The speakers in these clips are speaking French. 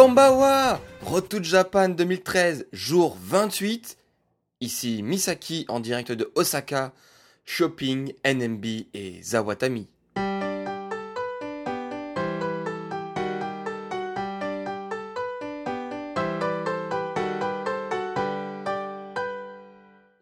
Kombawa Road to Japan 2013, jour 28. Ici Misaki en direct de Osaka, Shopping, NMB et Zawatami.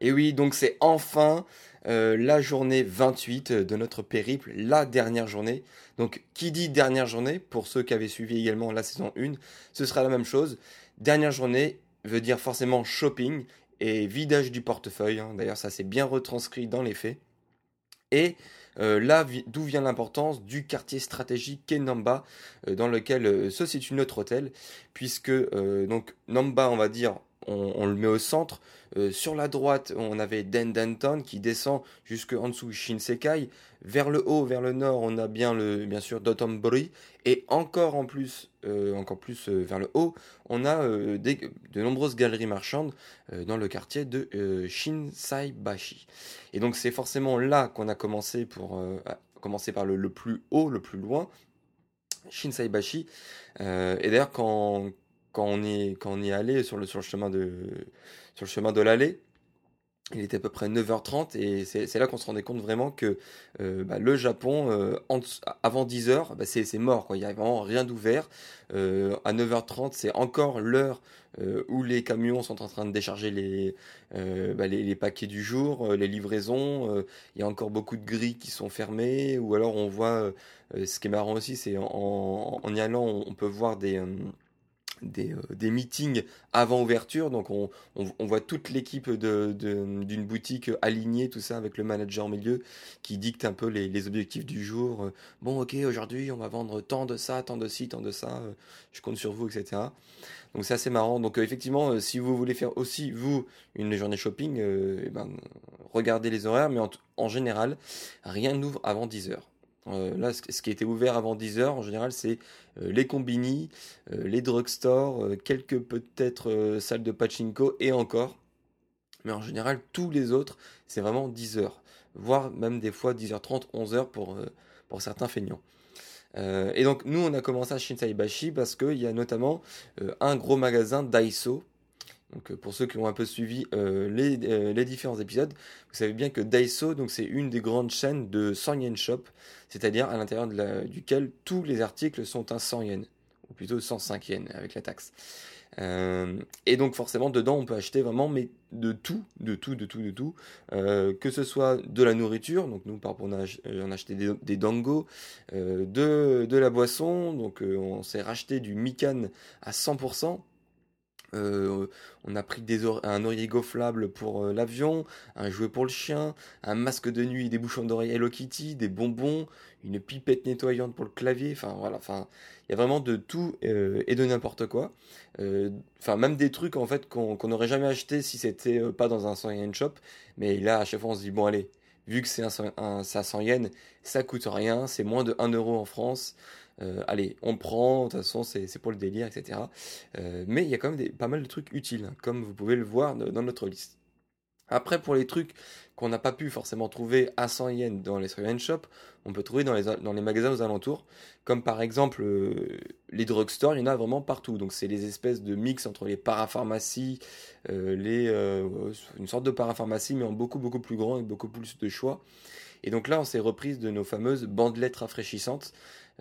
Et oui, donc c'est enfin euh, la journée 28 de notre périple, la dernière journée. Donc qui dit dernière journée, pour ceux qui avaient suivi également la saison 1, ce sera la même chose. Dernière journée veut dire forcément shopping et vidage du portefeuille. hein. D'ailleurs ça s'est bien retranscrit dans les faits. Et euh, là d'où vient l'importance du quartier stratégique qu'est Namba, euh, dans lequel euh, se situe notre hôtel, puisque euh, donc Namba on va dire on, le met au centre. Euh, sur la droite, on avait Dendenton qui descend jusque en dessous Shinsekai. Vers le haut, vers le nord, on a bien le bien sûr Dotonbori et encore en plus, euh, encore plus euh, vers le haut, on a des- de nombreuses galeries marchandes dans le quartier de Shinsaibashi. Et donc c'est forcément là qu'on a commencé pour commencer par le, le plus haut, le plus loin, Shinsaibashi. Et d'ailleurs quand quand on y quand on allé sur le sur le chemin de sur le chemin de l'allée, il était à peu près 9h30 et c'est là qu'on se rendait compte vraiment que euh, bah, le Japon, euh, avant 10h, bah, c'est mort. Quoi. Il n'y a vraiment rien d'ouvert. Euh, à 9h30, c'est encore l'heure où les camions sont en train de décharger les, bah, les, les paquets du jour, les livraisons. il y a encore beaucoup de grilles qui sont fermées. Ou alors on voit, ce qui est marrant aussi, c'est en, en, y allant, on peut voir des... des, euh, des meetings avant ouverture, donc on, on, voit toute l'équipe de, de- d'une boutique alignée, tout ça, avec le manager au milieu qui dicte un peu les, les objectifs du jour. Euh, Bon, ok, aujourd'hui on va vendre tant de ça, tant de ci, tant de ça, euh, je compte sur vous, etc. Donc c'est assez marrant. Donc effectivement, si vous voulez faire aussi, vous, une journée shopping, eh ben, regardez les horaires, mais en, en général, rien n'ouvre avant 10 heures. Euh, là, ce qui était ouvert avant 10 heures, en général, c'est euh, les combini, euh, les drugstores, quelques peut-être salles de pachinko et encore. Mais en général, tous les autres, c'est vraiment 10 heures. Voire même des fois 10h30, 11h pour, pour certains feignants. Et donc, nous, on a commencé à Shinsaibashi parce qu'il y a notamment un gros magasin Daiso. Donc, euh, pour ceux qui ont un peu suivi euh, les, euh, les différents épisodes, vous savez bien que Daiso, donc c'est une des grandes chaînes de 100 yen shop, c'est-à-dire à, l'intérieur duquel tous les articles sont à 100 yens, ou plutôt 105 yens avec la taxe. Et donc forcément dedans on peut acheter vraiment mais de tout, de tout, de tout, de tout, que ce soit de la nourriture, donc nous par on a, on a acheté des, dangos, de, de la boisson, donc on s'est racheté du mikan à 100%. Euh, on a pris des un oreiller gonflable pour euh, l'avion, un jouet pour le chien, un masque de nuit des bouchons d'oreille Hello Kitty, des bonbons, une pipette nettoyante pour le clavier. Enfin voilà, enfin il y a vraiment de tout euh, et de n'importe quoi. Enfin même des trucs en fait qu'on n'aurait jamais acheté si c'était pas dans un 100 yen shop. Mais là à chaque fois on se dit bon allez, vu que c'est un, à 100 yens, ça coûte rien, c'est moins de 1 euro en France. Euh, allez, on prend, de toute façon c'est pour le délire, etc. Euh, mais il y a quand même pas mal de trucs utiles, hein, comme vous pouvez le voir dans notre liste. Après, pour les trucs qu'on n'a pas pu forcément trouver à 100 yens dans les 100 yen shop, on peut trouver dans les, magasins aux alentours, comme par exemple euh, les drugstores, il y en a vraiment partout. Donc c'est les espèces de mix entre les parapharmacies, les, une sorte de parapharmacie, mais en beaucoup beaucoup plus grand et beaucoup plus de choix. Et donc là, on s'est reprise de nos fameuses bandelettes rafraîchissantes.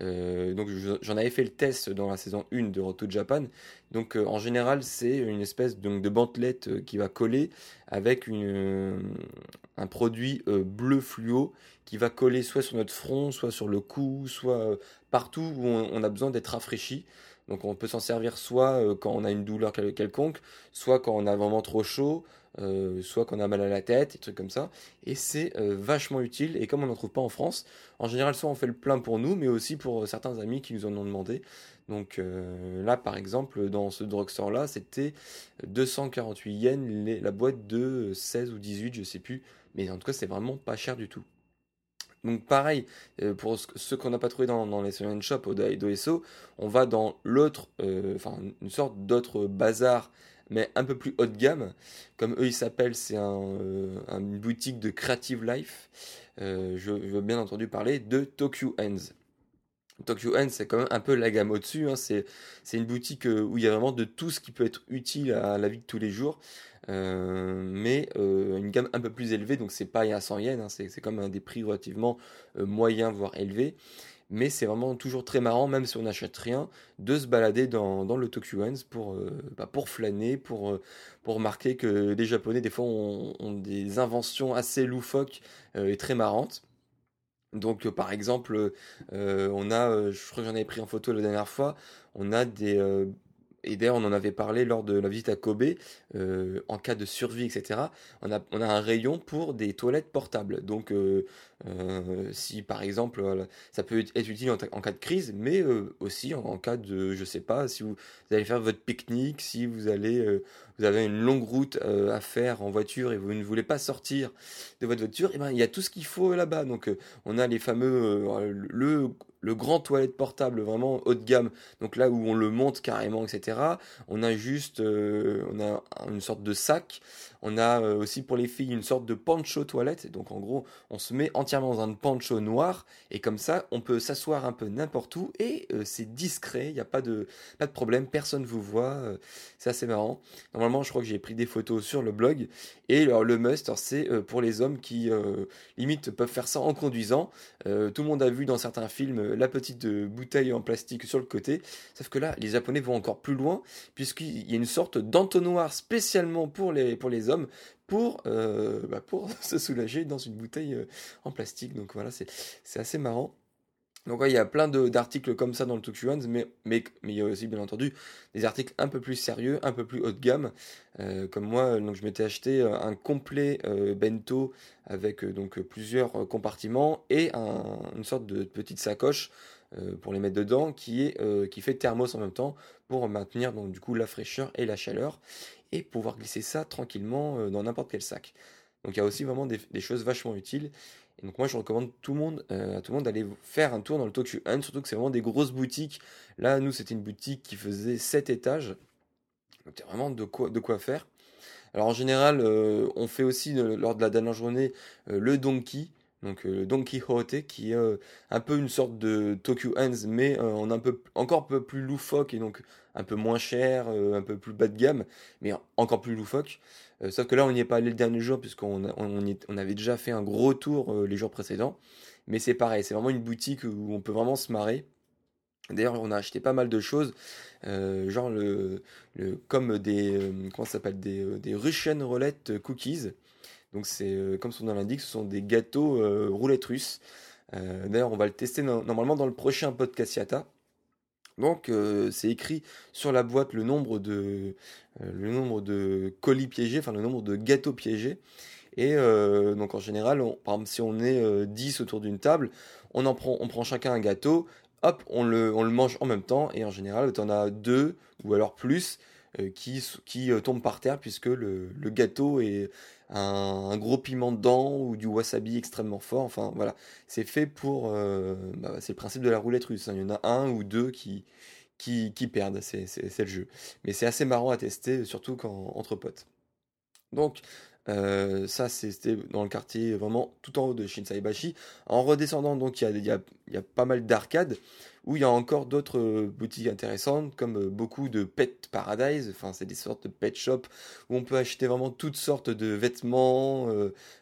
Euh, donc j'en avais fait le test dans la saison 1 de Roto Japan. Donc euh, en général, c'est une espèce donc, de bandelette euh, qui va coller avec une, un produit bleu fluo qui va coller soit sur notre front, soit sur le cou, soit partout où on, a besoin d'être rafraîchi. Donc on peut s'en servir soit quand on a une douleur quelconque, soit quand on a vraiment trop chaud, euh, soit qu'on a mal à la tête, des trucs comme ça. Et c'est euh, vachement utile. Et comme on n'en trouve pas en France, en général, soit on fait le plein pour nous, mais aussi pour euh, certains amis qui nous en ont demandé. Donc là, par exemple, dans ce drugstore-là, c'était 248 yens la boîte de 16 ou 18, je sais plus. Mais en tout cas, c'est vraiment pas cher du tout. Donc pareil, pour ceux qu'on n'a pas trouvé dans, les Solent Shop au d'OSO, on va dans l'autre, enfin une sorte d'autre bazar mais un peu plus haut de gamme. Comme eux ils s'appellent, c'est un, euh, une boutique de Creative Life. Euh, je veux bien entendu parler de Tokyo Ends. Tokyo Ends, c'est quand même un peu la gamme au-dessus. Hein. C'est, une boutique euh, où il y a vraiment de tout ce qui peut être utile à la vie de tous les jours. mais une gamme un peu plus élevée, donc c'est pas à 100 yens, hein. c'est, comme un des prix relativement moyens, voire élevés mais c'est vraiment toujours très marrant, même si on n'achète rien, de se balader dans, le Tokyo pour, euh, bah, pour flâner, pour, euh, remarquer que les Japonais, des fois, ont, des inventions assez loufoques euh, et très marrantes. Donc, par exemple, on a, je crois que j'en avais pris en photo la dernière fois, on a des, et d'ailleurs on en avait parlé lors de la visite à Kobe, euh, en cas de survie, etc. On a, un rayon pour des toilettes portables. Donc euh, euh, si par exemple, ça peut être utile en, cas de crise, mais aussi en, cas de, je sais pas, si vous, allez faire votre pique-nique, si vous allez, vous avez une longue route à faire en voiture et vous ne voulez pas sortir de votre voiture, et eh ben il y a tout ce qu'il faut là-bas. Donc on a les fameux, le le grand toilette portable vraiment haut de gamme, donc là où on le monte carrément, etc. On a juste, euh, on a une sorte de sac. On a euh, aussi pour les filles une sorte de pancho toilette. Donc en gros, on se met entièrement dans un pancho noir et comme ça, on peut s'asseoir un peu n'importe où et euh, c'est discret. Il n'y a pas de pas de problème, personne vous voit. c'est assez marrant. Normalement, je crois que j'ai pris des photos sur le blog et alors, le must, c'est pour les hommes qui limite peuvent faire ça en conduisant. tout le monde a vu dans certains films la petite euh, bouteille en plastique sur le côté. Sauf que là, les Japonais vont encore plus loin, puisqu'il y a une sorte d'entonnoir spécialement pour les, pour les hommes, pour, euh, bah, pour se soulager dans une bouteille euh, en plastique. Donc voilà, c'est assez marrant. Donc il y a plein d'articles comme ça dans le Tokyo mais, mais, mais, il y a aussi bien entendu des articles un peu plus sérieux, un peu plus haut de gamme. Euh, comme moi, donc je m'étais acheté euh, un complet euh, bento avec donc plusieurs compartiments et une sorte de petite sacoche pour les mettre dedans qui, fait thermos en même temps pour maintenir du coup la fraîcheur et la chaleur et pouvoir glisser ça tranquillement dans n'importe quel sac. Donc il y a aussi vraiment des choses vachement utiles et donc moi je recommande tout le monde, euh, à tout le monde d'aller faire un tour dans le Tokyo Hun, surtout que c'est vraiment des grosses boutiques. Là nous c'était une boutique qui faisait 7 étages. Donc il y a vraiment de quoi, faire. Alors en général euh, on fait aussi euh, lors de la dernière journée le Donkey. Donc le Don Quixote qui est un peu une sorte de Tokyo Hands mais en un peu encore un peu plus loufoque et donc un peu moins cher, un peu plus bas de gamme mais encore plus loufoque. Euh, sauf que là, on n'y est pas allé le dernier jour, puisqu'on on, avait déjà fait un gros tour euh, les jours précédents. Mais c'est pareil, c'est vraiment une boutique où on peut vraiment se marrer. D'ailleurs, on a acheté pas mal de choses, euh, genre le, comme des, s'appelle, des, des Russian roulette cookies. Donc c'est, comme son nom l'indique, ce sont des gâteaux roulettes russes. D'ailleurs, on va le tester normalement dans le prochain podcast Yata. Donc euh, c'est écrit sur la boîte le nombre de, euh, le nombre de colis piégés, enfin le nombre de gâteaux piégés. Et euh, donc en général, par exemple si on est 10 autour d'une table, on, en prend, on prend chacun un gâteau, hop, on le, mange en même temps. Et en général, tu en as deux ou alors plus qui, qui tombent par terre puisque le gâteau est un, gros piment dedans ou du wasabi extrêmement fort. Enfin voilà, c'est fait pour. Euh, bah, c'est le principe de la roulette russe. Hein. Il y en a un ou deux qui, qui, qui perdent, c'est le jeu. Mais c'est assez marrant à tester, surtout quand entre potes. Donc, Euh, ça, c'était dans le quartier vraiment tout en haut de Shinsaibashi. En redescendant, donc, il y a, y a, pas mal d'arcades où il y a encore d'autres euh, boutiques intéressantes, comme euh, beaucoup de Pet Paradise. Enfin, c'est des sortes de pet shops où on peut acheter vraiment toutes sortes de vêtements,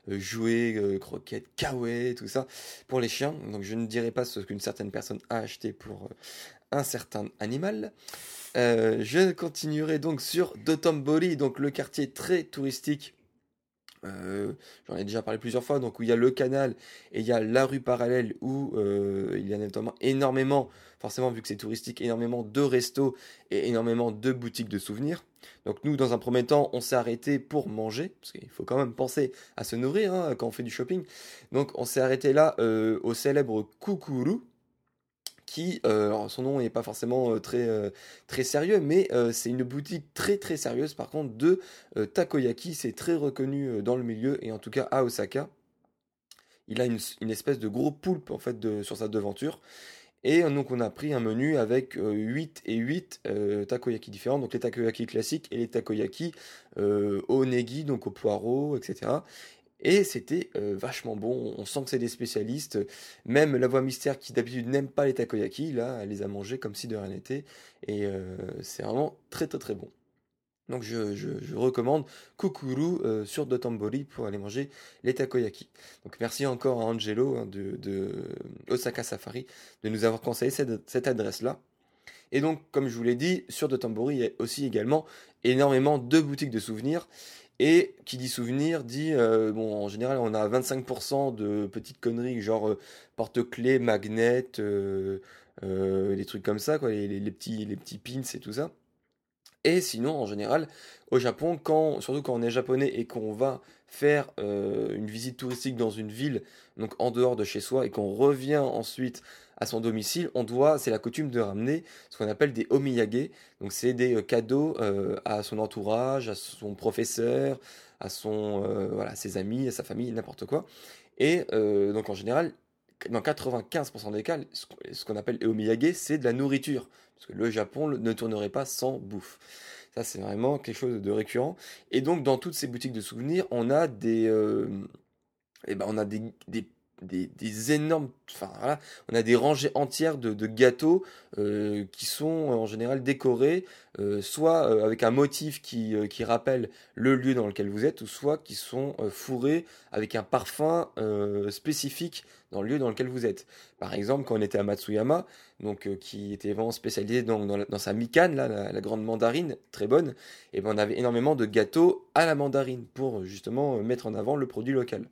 jouets, croquettes, kawaii, tout ça pour les chiens. Donc, je ne dirai pas ce qu'une certaine personne a acheté pour un certain animal. je continuerai donc sur Dotonbori, donc le quartier très touristique euh, j'en ai déjà parlé plusieurs fois, donc où il y a le canal et il y a la rue parallèle où euh, il y a notamment énormément, forcément vu que c'est touristique, énormément de restos et énormément de boutiques de souvenirs. Donc nous, dans un premier temps, on s'est arrêté pour manger, parce qu'il faut quand même penser à se nourrir hein, quand on fait du shopping. Donc on s'est arrêté là euh, au célèbre Kukuru, qui, euh, son nom n'est pas forcément euh, très, euh, très sérieux, mais c'est une boutique très très sérieuse par contre de takoyaki. C'est très reconnu dans le milieu et en tout cas à Osaka. Il a une, espèce de gros poulpe en fait sur sa devanture. Et donc on a pris un menu avec 8 et 8 takoyaki différents, donc les takoyaki classiques et les takoyaki au negi, donc au poireau, etc. Et c'était euh, vachement bon. On sent que c'est des spécialistes. Même la voix mystère qui d'habitude n'aime pas les takoyaki, là, elle les a mangés comme si de rien n'était. Et euh, c'est vraiment très très très bon. Donc je, recommande Kukuru euh, sur Dotonbori pour aller manger les takoyaki. Donc merci encore à Angelo hein, de, Osaka Safari de nous avoir conseillé cette, adresse-là. Et donc, comme je vous l'ai dit, sur Dotonbori, il y a aussi également énormément de boutiques de souvenirs. Et qui dit souvenir dit, euh, bon, en général, on a 25% de petites conneries, genre euh, porte-clés, magnets, euh, des trucs comme ça, quoi, les, petits, les petits pins et tout ça. Et sinon, en général, au Japon, quand, surtout quand on est japonais et qu'on va faire une visite touristique dans une ville, donc en dehors de chez soi, et qu'on revient ensuite à son domicile, on doit, c'est la coutume de ramener ce qu'on appelle des omiyage. Donc c'est des euh, cadeaux euh, à son entourage, à son professeur, à son euh, voilà, ses amis, à sa famille, n'importe quoi. Et donc en général, dans 95% des cas, ce qu'on appelle omiyage, c'est de la nourriture, parce que le Japon ne tournerait pas sans bouffe. Ça, c'est vraiment quelque chose de récurrent. Et donc, dans toutes ces boutiques de souvenirs, on a des, eh ben, on a des, des des, énormes. Enfin, on a des rangées entières de, gâteaux euh, qui sont en général décorés, euh, soit euh, avec un motif qui, qui, rappelle le lieu dans lequel vous êtes, ou soit qui sont fourrés avec un parfum spécifique dans le lieu dans lequel vous êtes. Par exemple, quand on était à Matsuyama, donc qui était vraiment spécialisé dans, dans, sa mikan, là, la, grande mandarine, très bonne, et ben on avait énormément de gâteaux à la mandarine pour justement mettre en avant le produit local.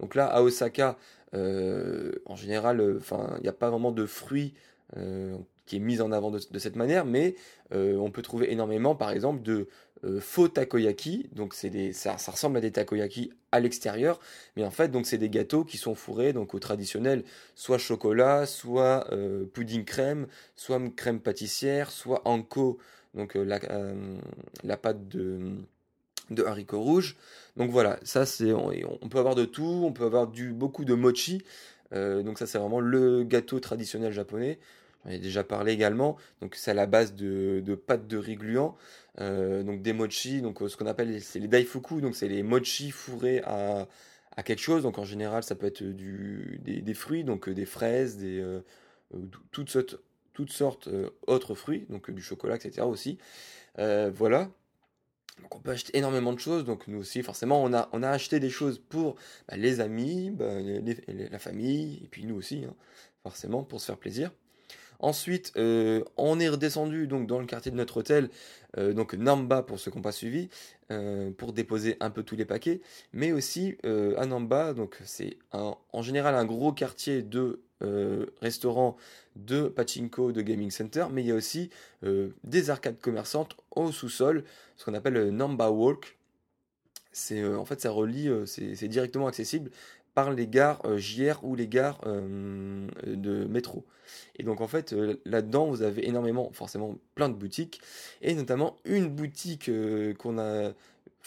Donc là, à Osaka, euh, en général, euh, il n'y a pas vraiment de fruits euh, qui est mis en avant de, cette manière, mais on peut trouver énormément, par exemple, de faux takoyaki. Donc c'est ça, ressemble à des takoyaki à l'extérieur, mais en fait, donc c'est des gâteaux qui sont fourrés donc au traditionnel, soit chocolat, soit pudding crème, soit crème pâtissière, soit anko, donc la pâte de de haricots rouges. Donc voilà, ça c'est on, peut avoir de tout, on peut avoir du beaucoup de mochi. Euh, donc ça c'est vraiment le gâteau traditionnel japonais. J'en ai déjà parlé également. Donc c'est à la base de, de pâte de riz gluant. Euh, donc des mochi, donc ce qu'on appelle c'est les daifuku, donc c'est les mochi fourrés à, quelque chose. Donc en général ça peut être du, des, fruits, donc des fraises, des euh, toutes sortes, toutes sortes autres fruits, donc du chocolat, etc. aussi. voilà. Donc on peut acheter énormément de choses. Donc nous aussi, forcément, on a, on a acheté des choses pour bah, les amis, bah, la famille, et puis nous aussi, hein, forcément, pour se faire plaisir. Ensuite, euh, on est redescendu donc dans le quartier de notre hôtel, euh, donc Namba pour ceux qui n'ont pas suivi, euh, pour déposer un peu tous les paquets, mais aussi à Namba, c'est en général un gros quartier de restaurants, de pachinko, de gaming center, mais il y a aussi des arcades commerçantes au sous-sol, ce qu'on appelle le Namba Walk. C'est en fait ça relie, c'est directement accessible par les gares JR ou les gares de métro. Et donc en fait, euh, là-dedans, vous avez énormément, forcément, plein de boutiques, et notamment une boutique euh, qu'on a,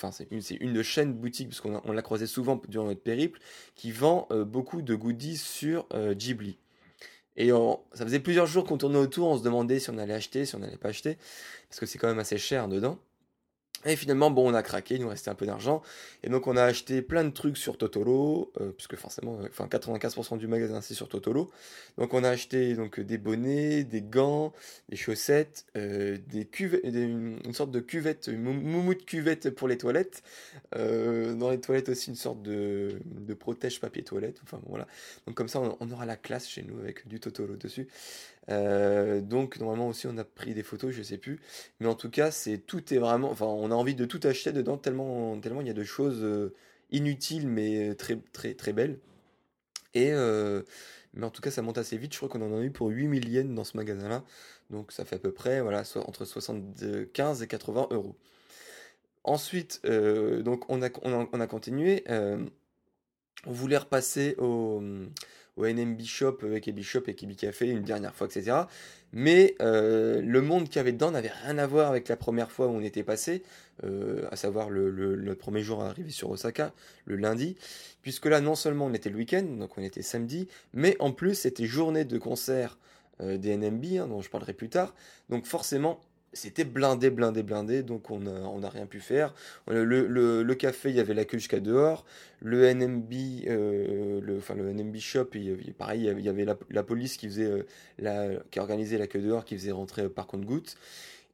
enfin c'est une, chaînes boutiques, parce qu'on on l'a croisé souvent durant notre périple, qui vend euh, beaucoup de goodies sur Ghibli. Et ça faisait plusieurs jours qu'on tournait autour, on se demandait si on allait acheter, si on n'allait pas acheter, parce que c'est quand même assez cher dedans. Et finalement, bon, on a craqué, il nous restait un peu d'argent. Et donc, on a acheté plein de trucs sur Totolo, euh, puisque forcément, euh, enfin, 95% du magasin, c'est sur Totolo. Donc, on a acheté donc, des bonnets, des gants, des chaussettes, euh, des cuvettes, une sorte de cuvette, une moumoute cuvette pour les toilettes. dans les toilettes aussi, une sorte de, de protège papier toilette. Enfin, voilà. Donc, comme ça, on, aura la classe chez nous avec du Totolo dessus. Donc, normalement aussi, on a pris des photos, je sais plus. Mais en tout cas, c'est tout est vraiment. Enfin, on a envie de tout acheter dedans tellement, tellement il y a de choses euh, inutiles mais très, très, très belles. Et euh, mais en tout cas, ça monte assez vite. Je crois qu'on en a eu pour 8000 yens dans ce magasin-là. Donc ça fait à peu près voilà, entre 75 et 80 euros. Ensuite, euh, donc on a, on a, continué. on voulait repasser au, au NMB Shop avec Shop et Kibi Café une dernière fois, etc. Mais euh, le monde qu'il y avait dedans n'avait rien à voir avec la première fois où on était passé, euh, à savoir le, le, premier jour à arriver sur Osaka, le lundi, puisque là non seulement on était le week-end, donc on était samedi, mais en plus c'était journée de concert euh, des NMB, hein, dont je parlerai plus tard, donc forcément c'était blindé, blindé, blindé, donc on n'a on a rien pu faire. Le, le, le, café, il y avait la queue jusqu'à dehors. Le NMB, euh, le, enfin le NMB shop, il, pareil, il y avait la, police qui faisait euh, la, qui organisait la queue dehors, qui faisait rentrer par contre goutte.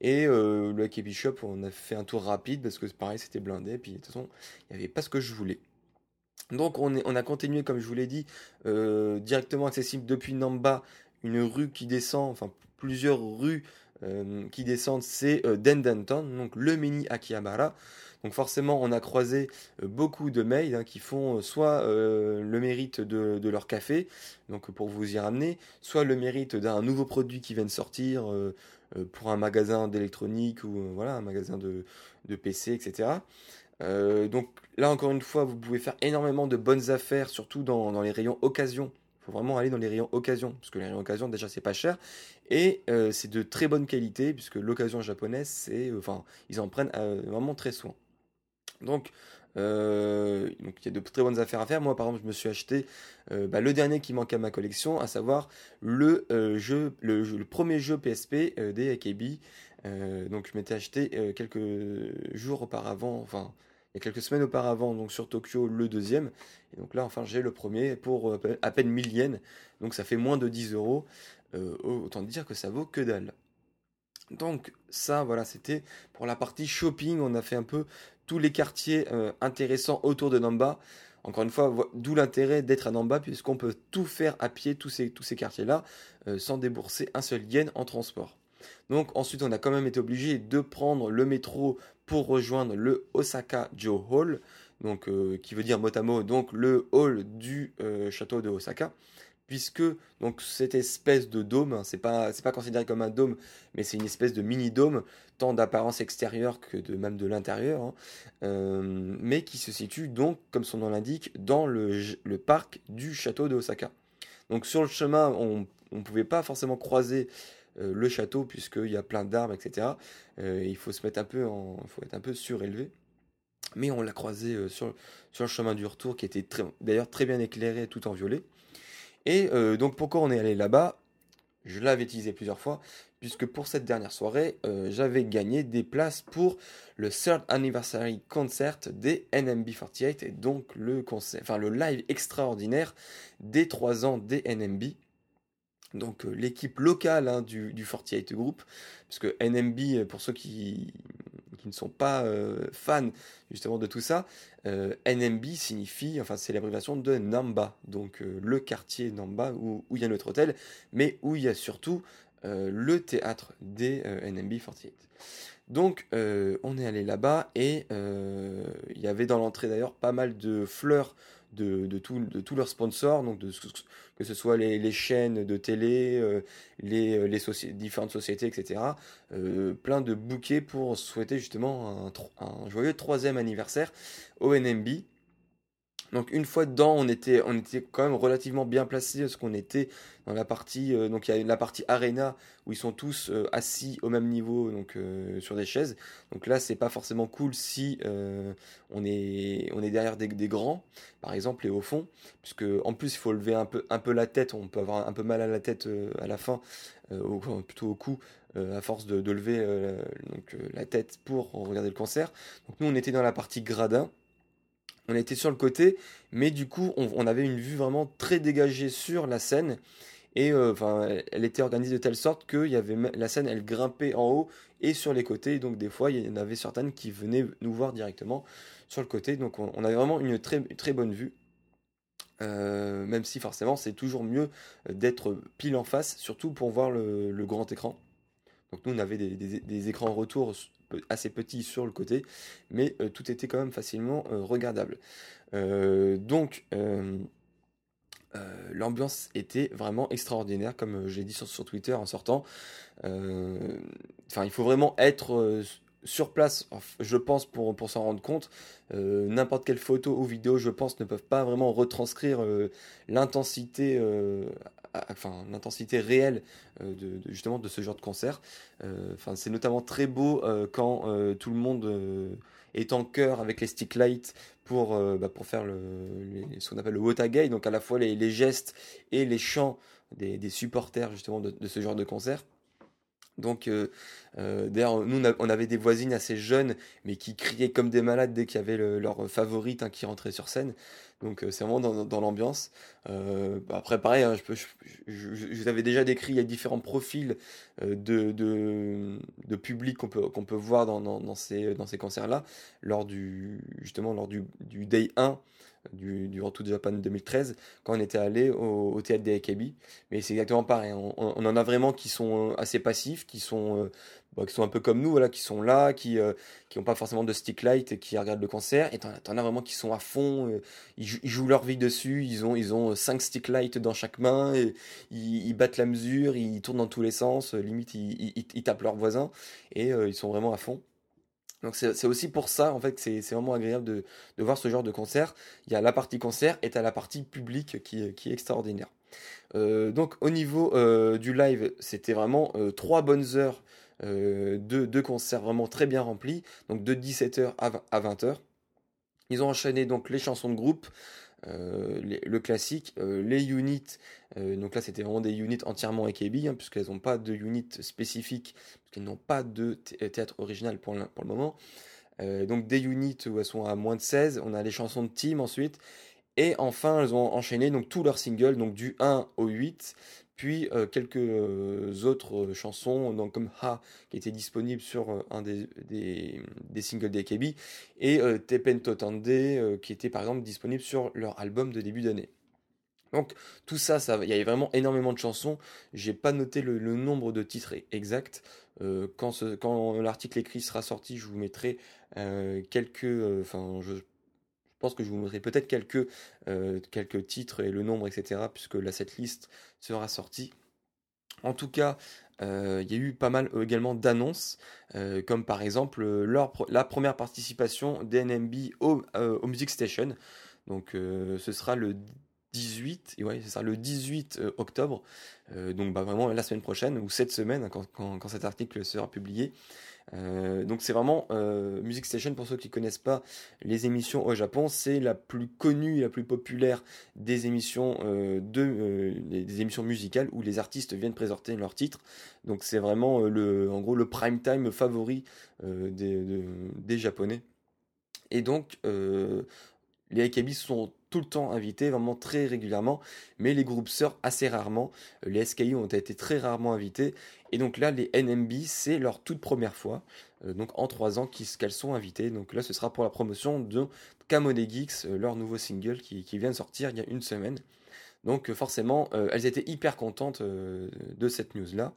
Et euh, le KB shop, on a fait un tour rapide parce que pareil, c'était blindé. Puis de toute façon, il n'y avait pas ce que je voulais. Donc on, est, on a continué, comme je vous l'ai dit, directement accessible depuis Namba, une rue qui descend, enfin plusieurs rues euh, qui descendent, c'est euh, Dendenton, donc le mini Akihabara. Donc forcément, on a croisé euh, beaucoup de mails hein, qui font soit le mérite de, leur café, donc pour vous y ramener, soit le mérite d'un nouveau produit qui vient de sortir pour un magasin d'électronique ou voilà un magasin de, PC, etc. donc là encore une fois, vous pouvez faire énormément de bonnes affaires, surtout dans les rayons occasion vraiment aller dans les rayons occasion, parce que les rayons occasion, déjà, c'est pas cher, et euh, c'est de très bonne qualité, puisque l'occasion japonaise, c'est, euh, enfin, ils en prennent euh, vraiment très soin. Donc, il y a de très bonnes affaires à faire. Moi, par exemple, je me suis acheté bah, le dernier qui manquait à ma collection, à savoir le jeu, le, le, premier jeu PSP des AKB. donc, je m'étais acheté quelques jours auparavant, enfin quelques semaines auparavant, donc sur Tokyo, le deuxième. Et donc là, enfin, j'ai le premier pour euh, à peine 1000 yens. Donc ça fait moins de 10 euros. Euh, autant dire que ça vaut que dalle. Donc ça, voilà, c'était pour la partie shopping. On a fait un peu tous les quartiers euh, intéressants autour de Namba. Encore une fois, d'où l'intérêt d'être à Namba, puisqu'on peut tout faire à pied, tous ces, tous ces quartiers-là, sans débourser un seul yen en transport. Donc ensuite, on a quand même été obligé de prendre le métro pour rejoindre le Osaka Joe Hall, donc euh, qui veut dire mot à mot donc le hall du euh, château de Osaka, puisque donc cette espèce de dôme, hein, c'est pas pas considéré comme un dôme, mais c'est une espèce de mini dôme, tant d'apparence extérieure que de même de l'intérieur, hein, euh, mais qui se situe donc, comme son nom l'indique, dans le, le parc du château de Osaka. Donc sur le chemin, on ne pouvait pas forcément croiser le château puisqu'il y a plein d'arbres, etc. Euh, il faut se mettre un peu en, faut être un peu surélevé. Mais on l'a croisé euh, sur, sur le chemin du retour qui était d'ailleurs très bien éclairé tout en violet. Et donc pourquoi on est allé là-bas? Je l'avais utilisé plusieurs fois puisque pour cette dernière soirée, j'avais gagné des places pour le third anniversary concert des NMB48 et donc le concert, enfin le live extraordinaire des 3 ans des NMB donc euh, l'équipe locale hein, du, du 48 Group, parce que NMB, euh, pour ceux qui, ne sont pas euh, fans justement de tout ça, NMB signifie, enfin c'est l'abréviation de Namba, donc le quartier Namba où, où, il y a notre hôtel, mais où il y a surtout le théâtre des NMB 48. Donc on est allé là-bas et il y avait dans l'entrée d'ailleurs pas mal de fleurs de, de, de tous leurs sponsors, donc de, que ce soit les, chaînes de télé, euh, les, euh, les différentes sociétés, etc. Euh, plein de bouquets pour souhaiter justement un, un joyeux troisième anniversaire au NMB. Donc une fois dedans, on était, quand même relativement bien placé parce qu'on était dans la partie, euh, donc il y a la partie arena où ils sont tous euh, assis au même niveau, euh, sur des chaises. Donc là, c'est pas forcément cool si on est, derrière des, grands, par exemple, et au fond, puisque en plus il faut lever un peu, la tête. On peut avoir un peu mal à la tête à la fin, au, plutôt au cou, à force de, lever donc, la tête pour regarder le concert. Donc nous, on était dans la partie gradin on était sur le côté, mais du coup, on, avait une vue vraiment très dégagée sur la scène. Et euh, enfin, elle était organisée de telle sorte que la scène, elle grimpait en haut et sur les côtés. Donc des fois, il y en avait certaines qui venaient nous voir directement sur le côté. Donc on, avait vraiment une très, très bonne vue. Euh, même si forcément c'est toujours mieux d'être pile en face, surtout pour voir le, grand écran. Donc nous on avait des, des écrans retour assez petit sur le côté, mais euh, tout était quand même facilement euh, regardable. Euh, donc l'ambiance était vraiment extraordinaire, comme j'ai dit sur, sur, Twitter en sortant. Enfin, il faut vraiment être sur place, je pense, pour, pour s'en rendre compte. N'importe quelle photo ou vidéo, je pense, ne peuvent pas vraiment retranscrire l'intensité l'intensité réelle euh, de, justement de ce genre de concert. Euh, c'est notamment très beau euh, quand tout le monde est en chœur avec les stick lights pour, bah, faire ce qu'on appelle le wotagay, donc à la fois les, gestes et les chants des, supporters de, ce genre de concert. Donc, d'ailleurs, nous, on avait des voisines assez jeunes, mais qui criaient comme des malades dès qu'il y avait leur favorite hein, qui rentrait sur scène. Donc euh, c'est vraiment dans, l'ambiance. Euh, bah, après pareil, hein, je, vous avais déjà décrit, il y a différents profils euh, de, de, public qu'on peut, peut voir dans, dans, ces, dans ces concerts-là, lors du, justement lors du, du Day 1 du, du Retour de Japan 2013 quand on était allé au, théâtre des AKB. Mais c'est exactement pareil. On, on, en a vraiment qui sont assez passifs, qui sont bah, qui sont un peu comme nous, voilà, qui sont là, qui n'ont euh, pas forcément de stick light et qui regardent le concert. Et t'en, en as vraiment qui sont à fond, euh, ils, jouent leur vie dessus, ils ont, ils ont 5 stick light dans chaque main, ils, battent la mesure, ils tournent dans tous les sens, euh, limite ils, tapent leurs voisins, et ils sont vraiment à fond. Donc c'est, aussi pour ça en fait que c'est, vraiment agréable de, de, voir ce genre de concert. Il y a la partie concert et à la partie publique qui, est extraordinaire. donc au niveau du live, c'était vraiment trois bonnes heures euh, deux, concerts vraiment très bien remplis, donc de 17h à 20h. Ils ont enchaîné donc les chansons de groupe, euh, le classique, euh, les units, donc là c'était vraiment des units entièrement AKB, hein, puisqu'elles n'ont pas de unit spécifique, puisqu'elles n'ont pas de théâtre original pour le, pour le moment. donc des units où elles sont à moins de 16, on a les chansons de team ensuite, et enfin elles ont enchaîné donc tous leurs singles, donc du 1 au 8, puis euh, quelques euh, autres euh, chansons, donc comme Ha, qui était disponible sur un des, des, des singles d'AKB, et Tepen Totande, qui était par exemple disponible sur leur album de début d'année. Donc tout ça, il y avait vraiment énormément de chansons. J'ai pas noté le, nombre de titres exact. quand, quand l'article écrit sera sorti, je vous mettrai quelques, enfin, je pense que je vous montrerai peut-être quelques, euh, quelques titres et le nombre, etc., puisque la setlist sera sortie. En tout cas, euh, il y a eu pas mal également d'annonces, euh, comme par exemple la première participation d'NMB au, au, Music Station. Donc ce sera le 18, ouais, ce sera le 18 octobre, donc bah, vraiment la semaine prochaine, ou cette semaine, hein, quand, quand cet article sera publié. Euh, donc c'est vraiment euh, Music Station pour ceux qui connaissent pas les émissions au Japon, c'est la plus connue, la plus populaire des émissions euh, de des émissions musicales où les artistes viennent présenter leurs titres. Donc c'est vraiment le en gros le prime time favori des, des japonais. Et donc les AKB sont tout le temps invités, vraiment très régulièrement, mais les groupes sœurs assez rarement. Les SKI ont été très rarement invités, et donc là, les NMB, c'est leur toute première fois, euh, donc en trois ans qu'elles sont invitées. Donc là, ce sera pour la promotion de Kamone Geeks, euh, leur nouveau single qui, vient de sortir il y a une semaine. Donc euh, forcément, elles étaient hyper contentes de cette news-là.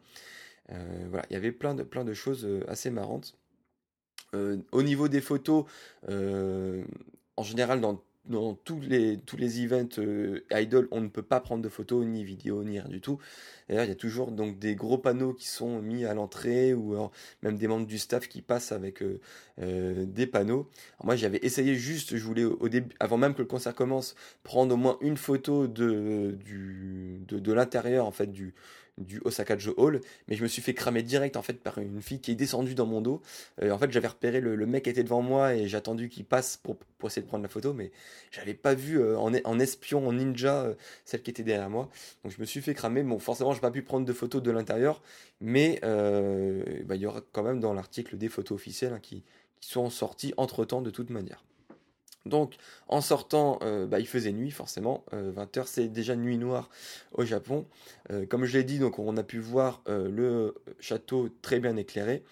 voilà, il y avait plein de, plein de choses assez marrantes. au niveau des photos, en général, dans tous les, tous les events euh, on ne peut pas prendre de photos, ni vidéos, ni rien du tout. D'ailleurs, il y a toujours donc des gros panneaux qui sont mis à l'entrée ou même des membres du staff qui passent avec euh, euh, des panneaux. moi, j'avais essayé juste, je voulais au début, avant même que le concert commence, prendre au moins une photo de, de l'intérieur en fait du, du Osaka Joe Hall, mais je me suis fait cramer direct en fait par une fille qui est descendue dans mon dos. Euh, en fait, j'avais repéré le, mec qui était devant moi et j'ai attendu qu'il passe pour, pour, essayer de prendre la photo, mais j'avais pas vu euh, en, en, espion, en ninja, euh, celle qui était derrière moi. Donc je me suis fait cramer. Bon, forcément, j'ai pas pu prendre de photos de l'intérieur, mais bah, il y aura quand même dans l'article des photos officielles hein, qui, qui sont sorties entre temps de toute manière. Donc en sortant, euh, bah, il faisait nuit forcément, 20h euh, c'est déjà nuit noire au Japon. Euh, comme je l'ai dit, donc on a pu voir le château très bien éclairé.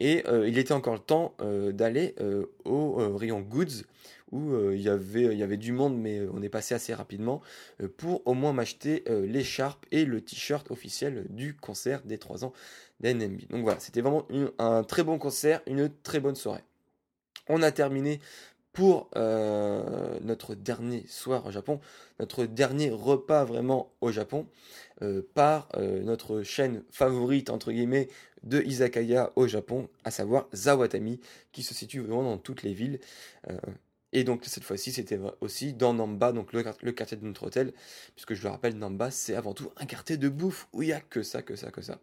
Et il était encore le temps d'aller au rayon Goods où il, y avait, du monde mais on est passé assez rapidement pour au moins m'acheter l'écharpe et le t-shirt officiel du concert des 3 ans d'NMB. Donc voilà, c'était vraiment un très bon concert, une très bonne soirée. On a terminé pour euh, notre dernier soir au Japon, notre dernier repas vraiment au Japon, euh, par euh, notre chaîne favorite, entre guillemets, de Izakaya au Japon, à savoir Zawatami, qui se situe vraiment dans toutes les villes. et donc cette fois-ci, c'était aussi dans Namba, donc le, le, quartier de notre hôtel, puisque je le rappelle, Namba, c'est avant tout un quartier de bouffe où il n'y a que ça, que ça, que ça.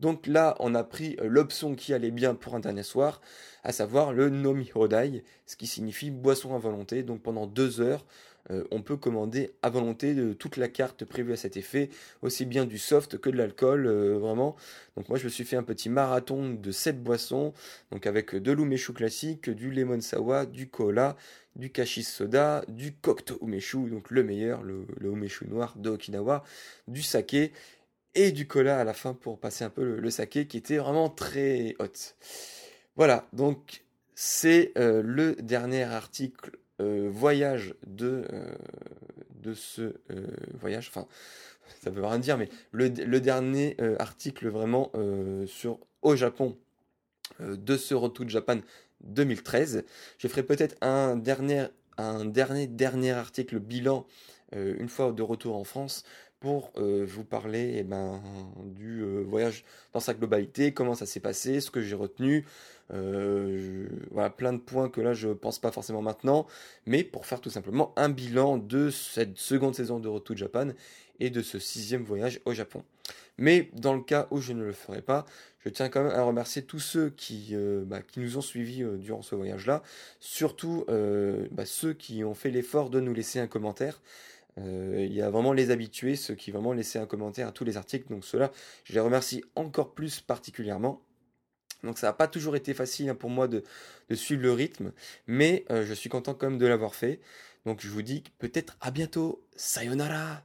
Donc là, on a pris euh, l'option qui allait bien pour un dernier soir, à savoir le Nomi Hodai, ce qui signifie boisson à volonté. Donc pendant deux heures, euh, on peut commander à volonté de toute la carte prévue à cet effet, aussi bien du soft que de l'alcool, euh, vraiment. Donc moi je me suis fait un petit marathon de 7 boissons, donc avec de l'umeshu classique, du lemon sawa, du cola, du kashis soda, du kokto umeshu, donc le meilleur, le, le noir de Okinawa, du saké et du cola à la fin pour passer un peu le, saké qui était vraiment très hot. Voilà, donc c'est euh, le dernier article euh, voyage de, euh, de ce voyage. Enfin, ça veut rien dire, mais le, dernier article vraiment sur au Japon de ce Road Japan 2013. Je ferai peut-être un dernier, un dernier, dernier article bilan une fois de retour en France pour euh, vous parler eh ben, du euh, voyage dans sa globalité, comment ça s'est passé, ce que j'ai retenu. Euh, voilà, plein de points que là je pense pas forcément maintenant, mais pour faire tout simplement un bilan de cette seconde saison de Road to Japan et de ce sixième voyage au Japon. Mais dans le cas où je ne le ferai pas, je tiens quand même à remercier tous ceux qui, bah, nous ont suivis durant ce voyage-là, surtout bah, ceux qui ont fait l'effort de nous laisser un commentaire. Euh, il y a vraiment les habitués, ceux qui vraiment laissaient un commentaire à tous les articles. Donc ceux-là, je les remercie encore plus particulièrement. Donc ça n'a pas toujours été facile hein, pour moi de, suivre le rythme, mais euh, je suis content quand même de l'avoir fait. Donc je vous dis peut-être à bientôt. Sayonara.